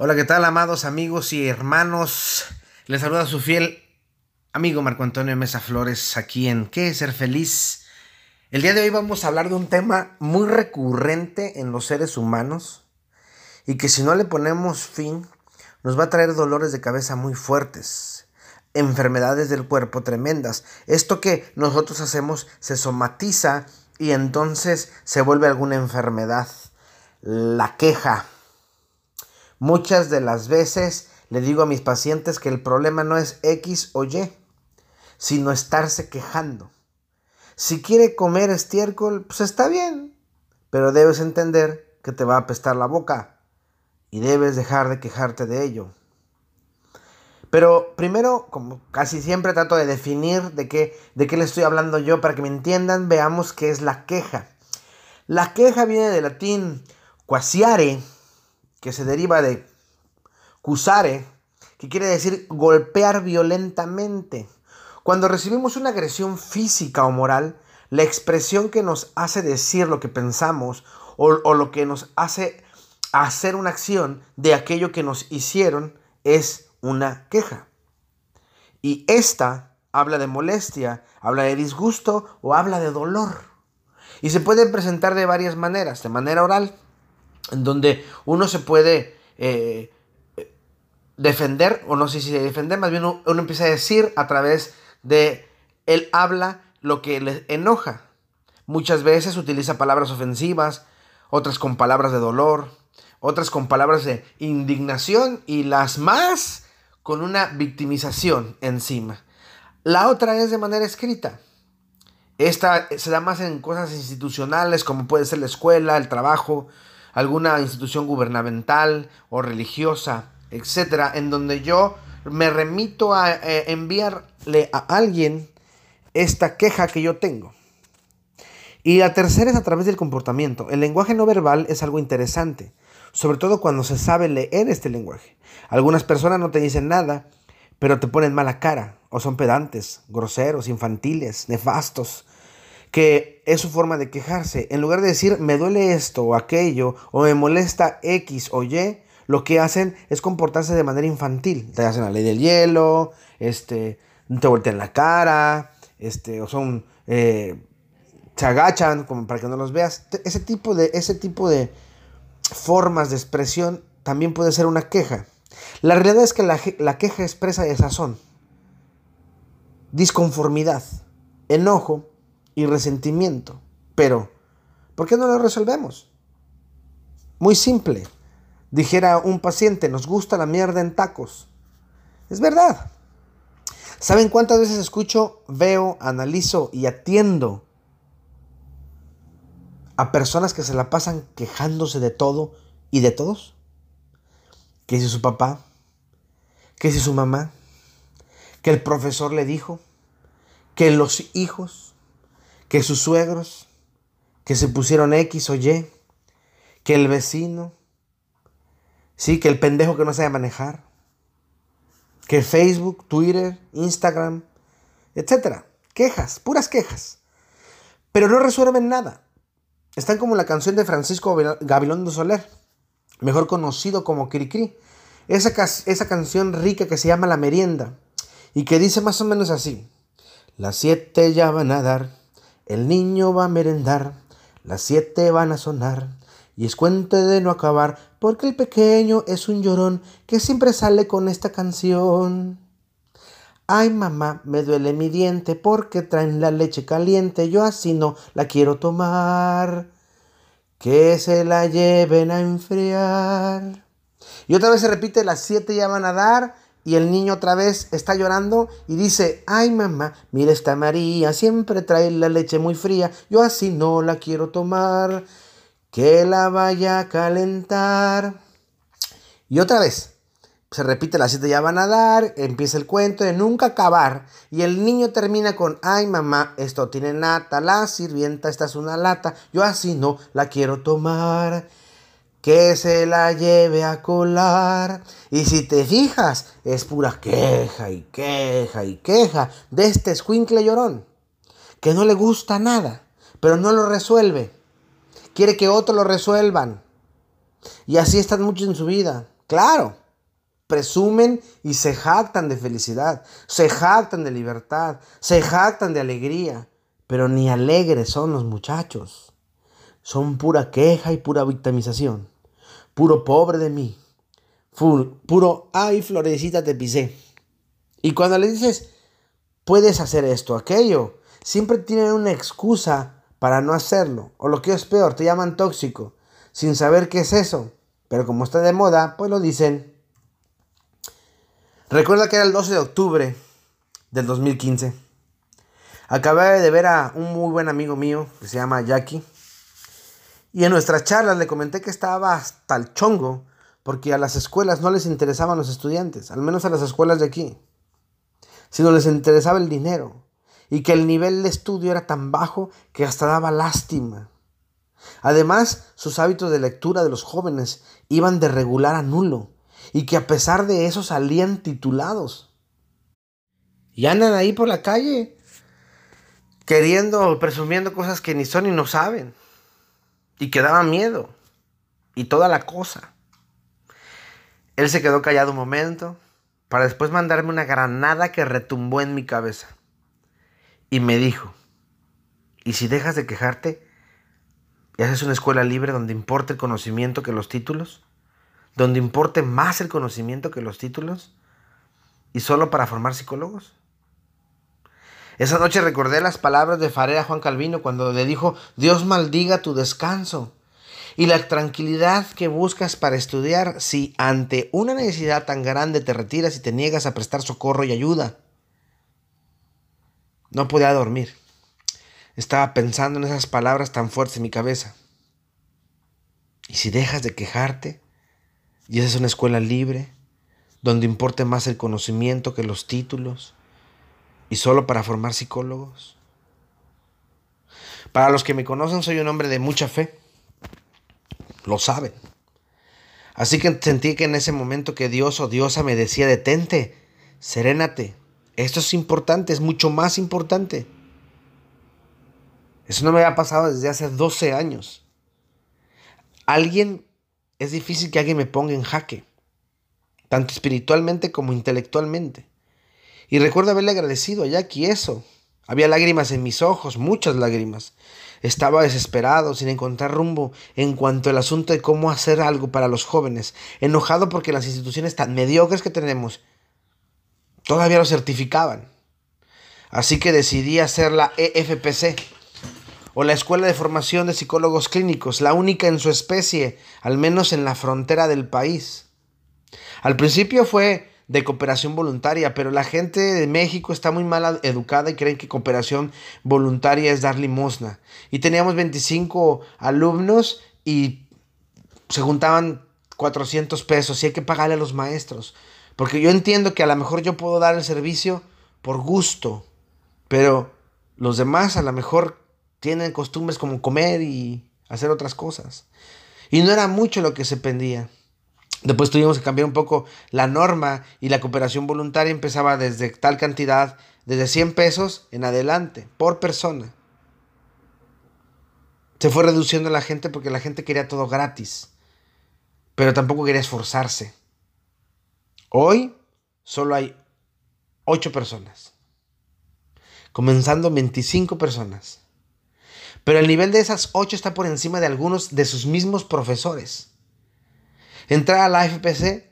Hola, ¿qué tal, amados amigos y hermanos? Les saluda su fiel amigo Marco Antonio Mesa Flores aquí en ¿Qué es ser feliz? El día de hoy vamos a hablar de un tema muy recurrente en los seres humanos y que si no le ponemos fin nos va a traer dolores de cabeza muy fuertes, enfermedades del cuerpo tremendas. Esto que nosotros hacemos se somatiza y entonces se vuelve alguna enfermedad. La queja Muchas de las veces le digo a mis pacientes que el problema no es X o Y, sino estarse quejando. Si quiere comer estiércol, pues está bien, pero debes entender que te va a apestar la boca y debes dejar de quejarte de ello. Pero primero, como casi siempre trato de definir de qué, de qué le estoy hablando yo para que me entiendan, veamos qué es la queja. La queja viene del latín quasiare, que se deriva de cusare, que quiere decir golpear violentamente. Cuando recibimos una agresión física o moral, la expresión que nos hace decir lo que pensamos o, o lo que nos hace hacer una acción de aquello que nos hicieron es una queja. Y esta habla de molestia, habla de disgusto o habla de dolor. Y se puede presentar de varias maneras, de manera oral, en donde uno se puede eh, defender, o no sé si defender, más bien uno, empieza a decir a través de él habla lo que le enoja. Muchas veces utiliza palabras ofensivas, otras con palabras de dolor, otras con palabras de indignación y las más con una victimización encima. La otra es de manera escrita. Esta se da más en cosas institucionales como puede ser la escuela, el trabajo, alguna institución gubernamental o religiosa, etcétera, en donde yo me remito a eh, enviarle a alguien esta queja que yo tengo. Y la tercera es a través del comportamiento. El lenguaje no verbal es algo interesante, sobre todo cuando se sabe leer este lenguaje. Algunas personas no te dicen nada, pero te ponen mala cara, o son pedantes, groseros, infantiles, nefastos, que es su forma de quejarse. En lugar de decir me duele esto o aquello o me molesta X o Y, lo que hacen es comportarse de manera infantil. Te hacen la ley del hielo, este, te voltean la cara, este, o son, eh, se agachan como para que no los veas. Ese tipo de, ese tipo de formas de expresión también puede ser una queja. La realidad es que la, la queja expresa desazón, disconformidad, enojo y resentimiento. Pero, ¿por qué no lo resolvemos? Muy simple. Dijera un paciente, nos gusta la mierda en tacos. Es verdad. ¿Saben cuántas veces escucho, veo, analizo y atiendo a personas que se la pasan quejándose de todo y de todos? Que si su papá, que si su mamá, que el profesor le dijo, que los hijos, que sus suegros, que se pusieron X o Y, que el vecino, sí, que el pendejo que no sabe manejar, que Facebook, Twitter, Instagram, etcétera. Quejas, puras quejas. Pero no resuelven nada. Están como la canción de Francisco Gabilondo Soler, mejor conocido como Cricri. Esa, esa canción rica que se llama La Merienda y que dice más o menos así. Las siete ya van a dar el niño va a merendar, las siete van a sonar, y es cuente de no acabar, porque el pequeño es un llorón que siempre sale con esta canción. Ay mamá, me duele mi diente porque traen la leche caliente, yo así no la quiero tomar. Que se la lleven a enfriar. Y otra vez se repite, las siete ya van a dar, y el niño otra vez está llorando y dice, ay mamá, mira esta María, siempre trae la leche muy fría, yo así no la quiero tomar, que la vaya a calentar. Y otra vez, se repite, las siete ya van a dar, empieza el cuento de nunca acabar y el niño termina con, ay mamá, esto tiene nata, la sirvienta, esta es una lata, yo así no la quiero tomar que se la lleve a colar. Y si te fijas, es pura queja y queja y queja de este escuincle llorón, que no le gusta nada, pero no lo resuelve. Quiere que otros lo resuelvan. Y así están muchos en su vida, claro. Presumen y se jactan de felicidad, se jactan de libertad, se jactan de alegría, pero ni alegres son los muchachos. Son pura queja y pura victimización. Puro pobre de mí. Puro, ay, florecita te pisé. Y cuando le dices, puedes hacer esto, aquello, siempre tienen una excusa para no hacerlo. O lo que es peor, te llaman tóxico, sin saber qué es eso. Pero como está de moda, pues lo dicen. Recuerda que era el 12 de octubre del 2015. Acabé de ver a un muy buen amigo mío que se llama Jackie. Y en nuestras charlas le comenté que estaba hasta el chongo porque a las escuelas no les interesaban los estudiantes, al menos a las escuelas de aquí, sino les interesaba el dinero y que el nivel de estudio era tan bajo que hasta daba lástima. Además, sus hábitos de lectura de los jóvenes iban de regular a nulo y que a pesar de eso salían titulados. Y andan ahí por la calle queriendo, presumiendo cosas que ni son y no saben. Y que daban miedo. Y toda la cosa. Él se quedó callado un momento para después mandarme una granada que retumbó en mi cabeza. Y me dijo, ¿y si dejas de quejarte y haces una escuela libre donde importe el conocimiento que los títulos? ¿Donde importe más el conocimiento que los títulos? ¿Y solo para formar psicólogos? Esa noche recordé las palabras de Farera Juan Calvino cuando le dijo, Dios maldiga tu descanso y la tranquilidad que buscas para estudiar si ante una necesidad tan grande te retiras y te niegas a prestar socorro y ayuda. No podía dormir. Estaba pensando en esas palabras tan fuertes en mi cabeza. Y si dejas de quejarte y esa es una escuela libre, donde importe más el conocimiento que los títulos, y solo para formar psicólogos. Para los que me conocen, soy un hombre de mucha fe. Lo saben. Así que sentí que en ese momento que Dios o diosa me decía, detente, serénate, esto es importante, es mucho más importante. Eso no me había pasado desde hace 12 años. Alguien, es difícil que alguien me ponga en jaque, tanto espiritualmente como intelectualmente. Y recuerdo haberle agradecido a Jackie eso. Había lágrimas en mis ojos, muchas lágrimas. Estaba desesperado, sin encontrar rumbo en cuanto al asunto de cómo hacer algo para los jóvenes, enojado porque las instituciones tan mediocres que tenemos todavía lo certificaban. Así que decidí hacer la EFPC, o la Escuela de Formación de Psicólogos Clínicos, la única en su especie, al menos en la frontera del país. Al principio fue de cooperación voluntaria, pero la gente de México está muy mal educada y creen que cooperación voluntaria es dar limosna. Y teníamos 25 alumnos y se juntaban 400 pesos y hay que pagarle a los maestros. Porque yo entiendo que a lo mejor yo puedo dar el servicio por gusto, pero los demás a lo mejor tienen costumbres como comer y hacer otras cosas. Y no era mucho lo que se pendía. Después tuvimos que cambiar un poco la norma y la cooperación voluntaria empezaba desde tal cantidad, desde 100 pesos en adelante, por persona. Se fue reduciendo la gente porque la gente quería todo gratis, pero tampoco quería esforzarse. Hoy solo hay 8 personas, comenzando 25 personas. Pero el nivel de esas 8 está por encima de algunos de sus mismos profesores. Entrar a la FPC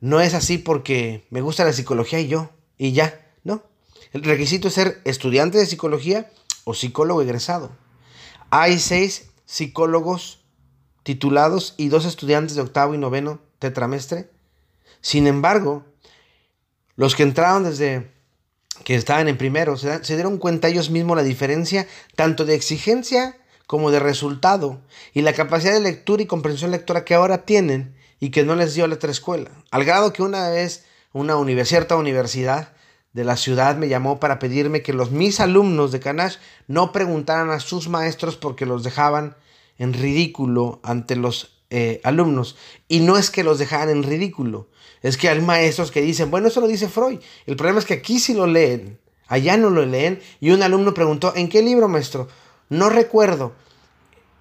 no es así porque me gusta la psicología y yo, y ya, no. El requisito es ser estudiante de psicología o psicólogo egresado. Hay seis psicólogos titulados y dos estudiantes de octavo y noveno tetramestre sin embargo, los que entraron desde que estaban en primero se, dieron cuenta ellos mismos la diferencia tanto de exigencia como de resultado y la capacidad de lectura y comprensión lectora que ahora tienen y que no les dio la otra escuela. Al grado que una vez una cierta universidad de la ciudad me llamó para pedirme que los mis alumnos de Canash no preguntaran a sus maestros porque los dejaban en ridículo ante los eh, alumnos. Y no es que los dejaran en ridículo, es que hay maestros que dicen, bueno, eso lo dice Freud. El problema es que aquí sí lo leen, allá no lo leen. Y un alumno preguntó, ¿en qué libro, maestro? No recuerdo.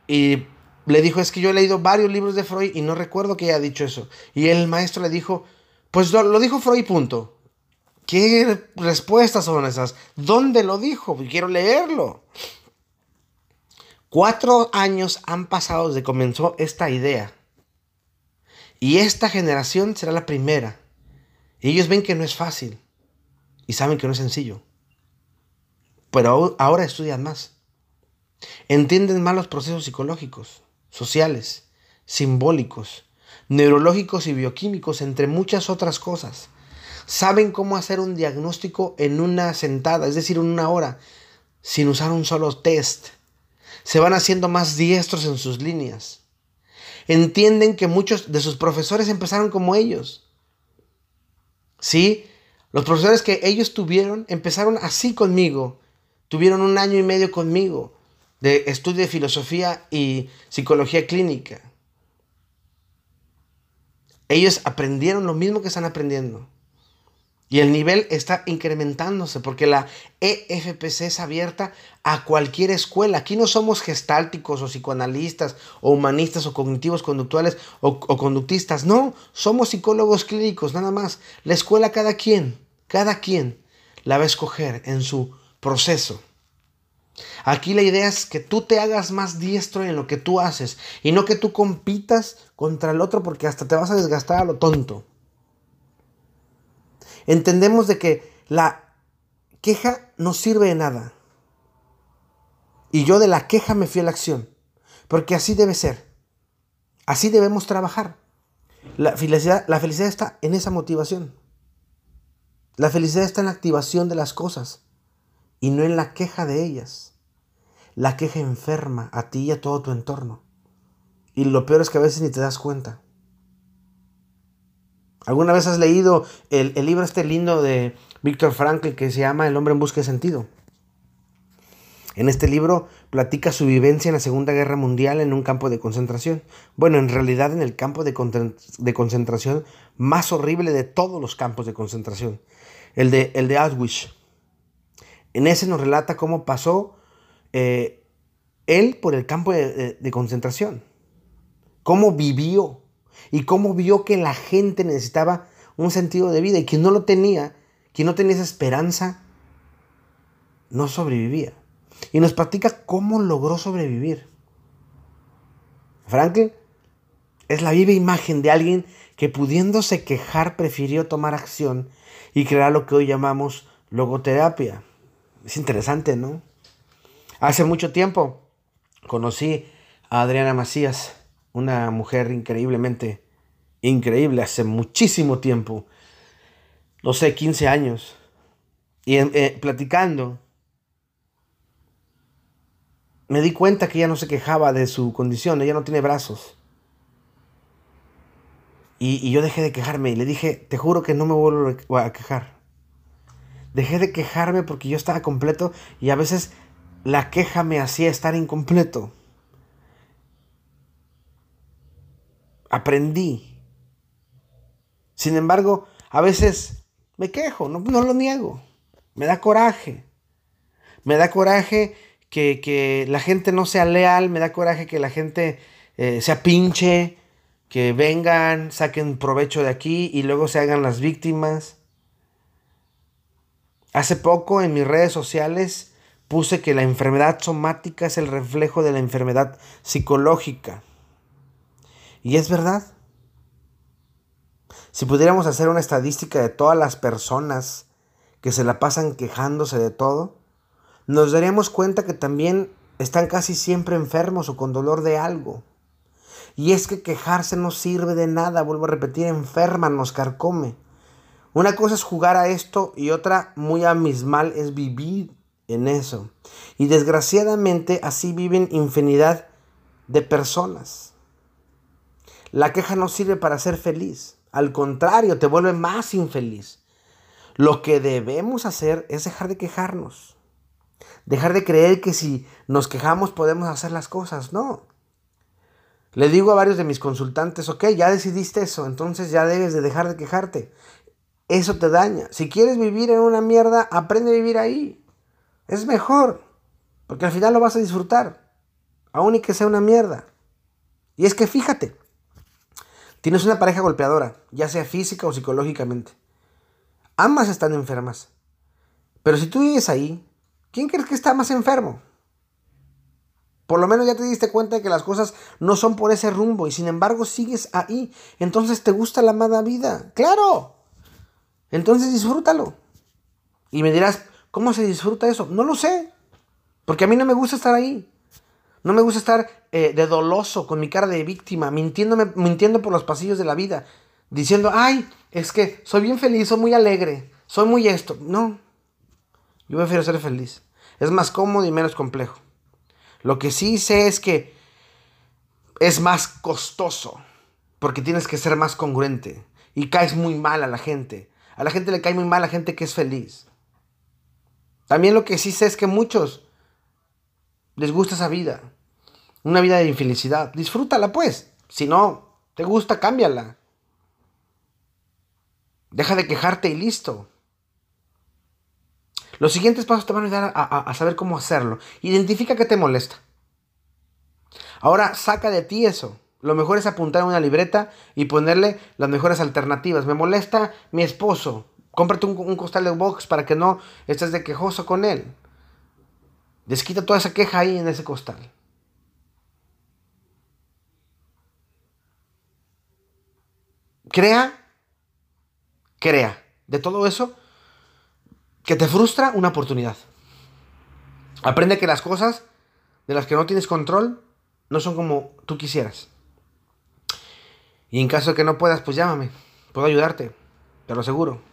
Y le dijo, es que yo he leído varios libros de Freud y no recuerdo que haya dicho eso. Y el maestro le dijo, pues lo, lo dijo Freud, punto. ¿Qué respuestas son esas? ¿Dónde lo dijo? Quiero leerlo. Cuatro años han pasado desde que comenzó esta idea. Y esta generación será la primera. Y ellos ven que no es fácil. Y saben que no es sencillo. Pero ahora estudian más. Entienden más los procesos psicológicos, sociales, simbólicos, neurológicos y bioquímicos, entre muchas otras cosas. Saben cómo hacer un diagnóstico en una sentada, es decir, en una hora, sin usar un solo test se van haciendo más diestros en sus líneas. Entienden que muchos de sus profesores empezaron como ellos. Sí, los profesores que ellos tuvieron empezaron así conmigo. Tuvieron un año y medio conmigo de estudio de filosofía y psicología clínica. Ellos aprendieron lo mismo que están aprendiendo. Y el nivel está incrementándose porque la EFPC es abierta a cualquier escuela. Aquí no somos gestálticos o psicoanalistas o humanistas o cognitivos conductuales o, conductistas. No, somos psicólogos clínicos, nada más. La escuela cada quien, cada quien la va a escoger en su proceso. Aquí la idea es que tú te hagas más diestro en lo que tú haces y no que tú compitas contra el otro porque hasta te vas a desgastar a lo tonto. Entendemos de que la queja no sirve de nada. Y yo de la queja me fui a la acción. Porque así debe ser. Así debemos trabajar. La felicidad, la felicidad está en esa motivación. La felicidad está en la activación de las cosas y no en la queja de ellas. La queja enferma a ti y a todo tu entorno. Y lo peor es que a veces ni te das cuenta. ¿Alguna vez has leído el, libro este lindo de Víctor Frankl que se llama El hombre en busca de sentido? En este libro platica su vivencia en la Segunda Guerra Mundial en un campo de concentración. Bueno, en realidad en el campo de, de concentración más horrible de todos los campos de concentración, el de, el de Auschwitz. En ese nos relata cómo pasó eh, él por el campo de, concentración, cómo vivió y cómo vio que la gente necesitaba un sentido de vida y quien no lo tenía, quien no tenía esa esperanza, no sobrevivía. Y nos platica cómo logró sobrevivir. Franklin es la viva imagen de alguien que pudiéndose quejar prefirió tomar acción y crear lo que hoy llamamos logoterapia. Es interesante, ¿no? Hace mucho tiempo conocí a Adriana Macías una mujer increíblemente increíble hace muchísimo tiempo, no sé, 15 años, y eh, platicando, me di cuenta que ella no se quejaba de su condición, ella no tiene brazos. Y, y, yo dejé de quejarme y le dije, te juro que no me vuelvo a quejar. Dejé de quejarme porque yo estaba completo y a veces la queja me hacía estar incompleto. aprendí. Sin embargo, a veces me quejo, no, lo niego. Me da coraje. Me da coraje que, la gente no sea leal, me da coraje que la gente eh, sea pinche, que vengan, saquen provecho de aquí y luego se hagan las víctimas. Hace poco en mis redes sociales puse que la enfermedad somática es el reflejo de la enfermedad psicológica. Y es verdad. Si pudiéramos hacer una estadística de todas las personas que se la pasan quejándose de todo, nos daríamos cuenta que también están casi siempre enfermos o con dolor de algo. Y es que quejarse no sirve de nada, vuelvo a repetir, enferma, nos carcome. Una cosa es jugar a esto y otra muy abismal es vivir en eso. Y desgraciadamente así viven infinidad de personas. La queja no sirve para ser feliz. Al contrario, te vuelve más infeliz. Lo que debemos hacer es dejar de quejarnos. Dejar de creer que si nos quejamos podemos hacer las cosas. No. Le digo a varios de mis consultantes, ok, ya decidiste eso, entonces ya debes de dejar de quejarte. Eso te daña. Si quieres vivir en una mierda, aprende a vivir ahí. Es mejor, porque al final lo vas a disfrutar, aun y que sea una mierda. Y es que fíjate, tienes una pareja golpeadora, ya sea física o psicológicamente. Ambas están enfermas. Pero si tú vives ahí, ¿quién crees que está más enfermo? Por lo menos ya te diste cuenta de que las cosas no son por ese rumbo y sin embargo sigues ahí. Entonces te gusta la amada vida. Claro. Entonces disfrútalo. Y me dirás, ¿cómo se disfruta eso? No lo sé. Porque a mí no me gusta estar ahí. No me gusta estar eh, de doloso, con mi cara de víctima, mintiéndome, mintiendo por los pasillos de la vida. Diciendo, ay, es que soy bien feliz, soy muy alegre, soy muy esto. No. Yo prefiero ser feliz. Es más cómodo y menos complejo. Lo que sí sé es que es más costoso, porque tienes que ser más congruente y caes muy mal a la gente. A la gente le cae muy mal a la gente que es feliz. También lo que sí sé es que muchos les gusta esa vida. Una vida de infelicidad. Disfrútala pues. Si no te gusta, cámbiala. Deja de quejarte y listo. Los siguientes pasos te van a ayudar a, saber cómo hacerlo. Identifica qué te molesta. Ahora saca de ti eso. Lo mejor es apuntar a una libreta y ponerle las mejores alternativas. Me molesta mi esposo. Cómprate un, costal de box para que no estés de quejoso con él. Desquita toda esa queja ahí en ese costal. Crea, crea. De todo eso, que te frustra una oportunidad. Aprende que las cosas de las que no tienes control no son como tú quisieras. Y en caso de que no puedas, pues llámame. Puedo ayudarte, te lo aseguro.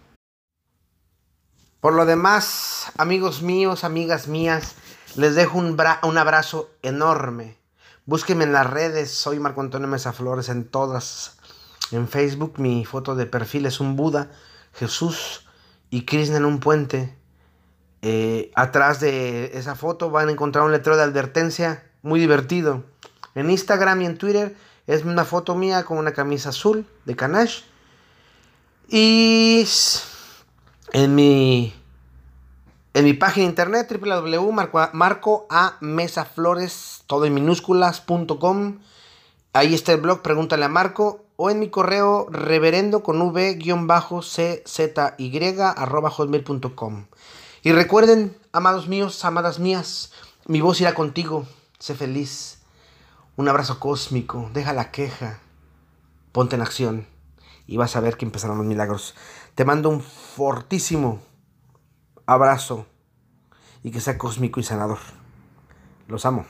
Por lo demás, amigos míos, amigas mías, les dejo un, abrazo enorme. Búsquenme en las redes, soy Marco Antonio Mesa Flores en todas. En Facebook mi foto de perfil es un Buda, Jesús y Krishna en un puente. Eh, atrás de esa foto van a encontrar un letrero de advertencia muy divertido. En Instagram y en Twitter es una foto mía con una camisa azul de Kanash. Y en mi, en mi página de internet www.marcoamesaflores, todo en minúsculas.com. Ahí está el blog, pregúntale a Marco o en mi correo reverendo con v-czy arroba hotmail.com. Y recuerden, amados míos, amadas mías, mi voz irá contigo, sé feliz. Un abrazo cósmico, deja la queja, ponte en acción y vas a ver que empezarán los milagros. Te mando un fortísimo abrazo y que sea cósmico y sanador. Los amo.